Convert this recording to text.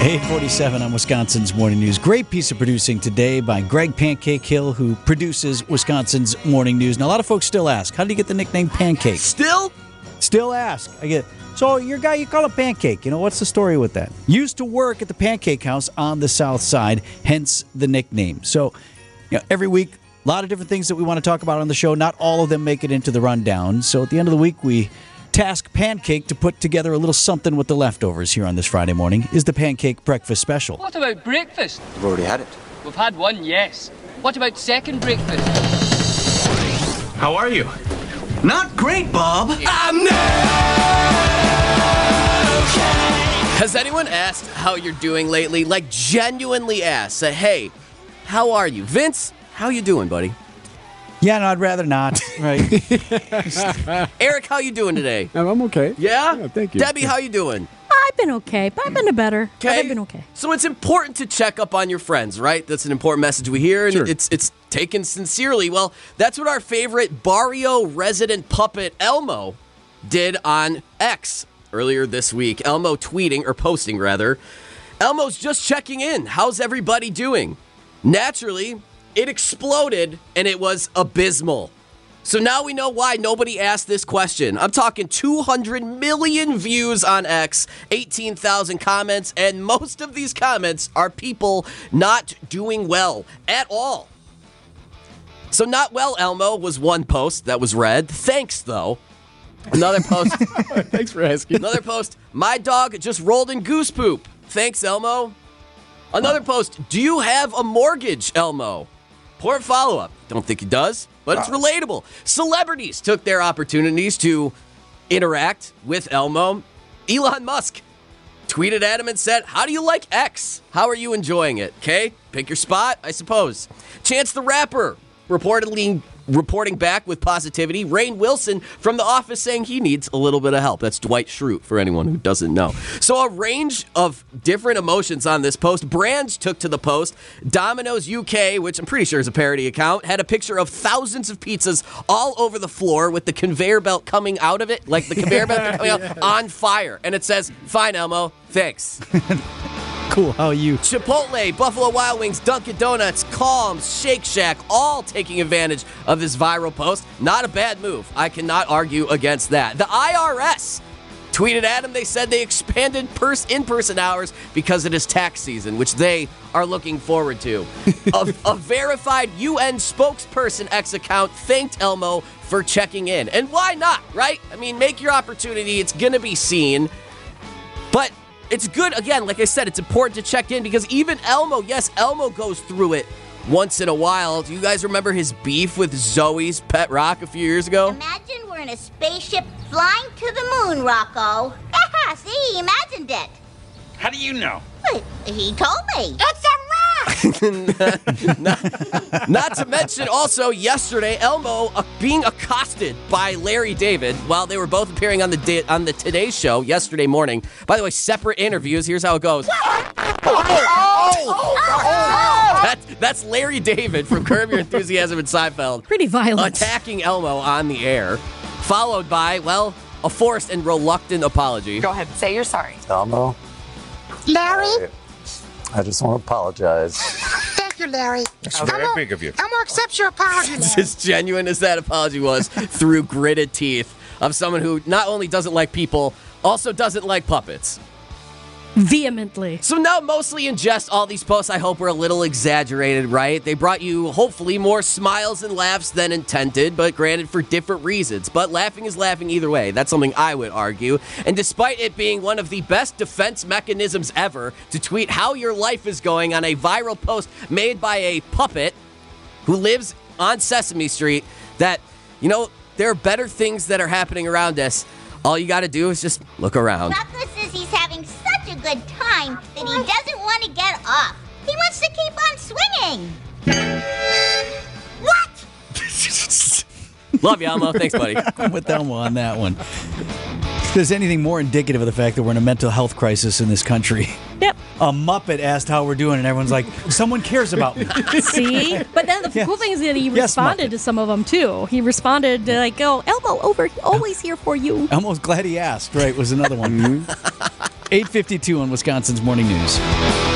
847 on Wisconsin's Morning News. Great piece of producing today by Greg Pancake Hill, who produces Wisconsin's Morning News. Now, a lot of folks still ask, how did you get the nickname Pancake? Still? Still ask. I get, so your guy, you call it Pancake. You know, what's the story with that? Used to work at the Pancake House on the south side, hence the nickname. So, you know, every week, a lot of different things that we want to talk about on the show. Not all of them make it into the rundown. So at the end of the week, we task Pancake to put together a little something with the leftovers here on this Friday morning. Is the Pancake Breakfast Special? What about breakfast? We've already had it. We've had one, yes. What about second breakfast? How are you? Not great, Bob. Yeah. I'm not okay. Has anyone asked how you're doing lately? Like genuinely asked. Say, hey, how are you? Vince, how you doing, buddy? Yeah, no, I'd rather not. Right. Eric, how you doing today? I'm I'm okay. Yeah? Yeah, thank you. Debbie, how you doing? I've been okay, but I've been a better. But I've been okay. So it's important to check up on your friends, right? That's an important message we hear, and Sure. it's it's taken sincerely. Well, that's what our favorite Barrio resident puppet Elmo did on X earlier this week. Elmo tweeting or posting rather. Elmo's just checking in. How's everybody doing? Naturally, it exploded and it was abysmal. So now we know why nobody asked this question. I'm talking 200 million views on X, 18,000 comments, and most of these comments are people not doing well at all. So, not well, Elmo was one post that was read. Thanks, though. Another post. Thanks for asking. Another post. My dog just rolled in goose poop. Thanks, Elmo. Another post. Do you have a mortgage, Elmo? Poor follow up. Don't think he does, but it's uh. relatable. Celebrities took their opportunities to interact with Elmo. Elon Musk tweeted at him and said, How do you like X? How are you enjoying it? Okay, pick your spot, I suppose. Chance the Rapper reportedly reporting back with positivity. Rainn Wilson from The Office saying he needs a little bit of help. That's Dwight Schrute for anyone who doesn't know. So a range of different emotions on this post. Brands took to the post. Domino's UK, which I'm pretty sure is a parody account, had a picture of thousands of pizzas all over the floor with the conveyor belt coming out of it, like the conveyor belt coming out on fire. And it says, "Fine, Elmo, thanks." cool. How are you? Chipotle, Buffalo Wild Wings, Dunkin' Donuts, Calm, Shake Shack, all taking advantage of this viral post. Not a bad move. I cannot argue against that. The IRS tweeted at him. They said they expanded pers- in-person hours because it is tax season, which they are looking forward to. a, a verified UN spokesperson X account thanked Elmo for checking in, and why not? Right? I mean, make your opportunity. It's gonna be seen. But it's good, again, like I said, it's important to check in because even Elmo, yes, Elmo goes through it once in a while. Do you guys remember his beef with Zoe's pet rock a few years ago? Imagine we're in a spaceship flying to the moon, Rocco. Haha, see, he imagined it. How do you know? He told me. It's a rock! Not to mention, also yesterday, Elmo uh, being accosted by Larry David while they were both appearing on the da- on the Today Show yesterday morning. By the way, separate interviews. Here's how it goes. That's, that's Larry David from Curb Your Enthusiasm and Seinfeld. Pretty violent. attacking Elmo on the air, followed by, well, a forced and reluctant apology. Go ahead, say you're sorry. Elmo, Larry? I just want to apologize. Thank you, Larry. That's very big of you. I'm gonna accept your apology, It's Larry. as genuine as that apology was through gritted teeth of someone who not only doesn't like people, also doesn't like puppets. Vehemently. So now, mostly in jest, all these posts I hope were a little exaggerated, right? They brought you hopefully more smiles and laughs than intended, but granted for different reasons. But laughing is laughing either way. That's something I would argue. And despite it being one of the best defense mechanisms ever to tweet how your life is going on a viral post made by a puppet who lives on Sesame Street, that, you know, there are better things that are happening around us. All you got to do is just look around. Time that he doesn't want to get off. He wants to keep on swinging. What? Love you, Elmo. Thanks, buddy. I'm with Elmo on that one. If there's anything more indicative of the fact that we're in a mental health crisis in this country, Yep. a Muppet asked how we're doing, and everyone's like, someone cares about me. See? But then the Yes. cool thing is that he Yes, responded Muppet. to some of them too. He responded to like, "Oh, Elmo, over, always here for you." Elmo's glad he asked, right? Was another one. Mm-hmm. 852 on Wisconsin's Morning News.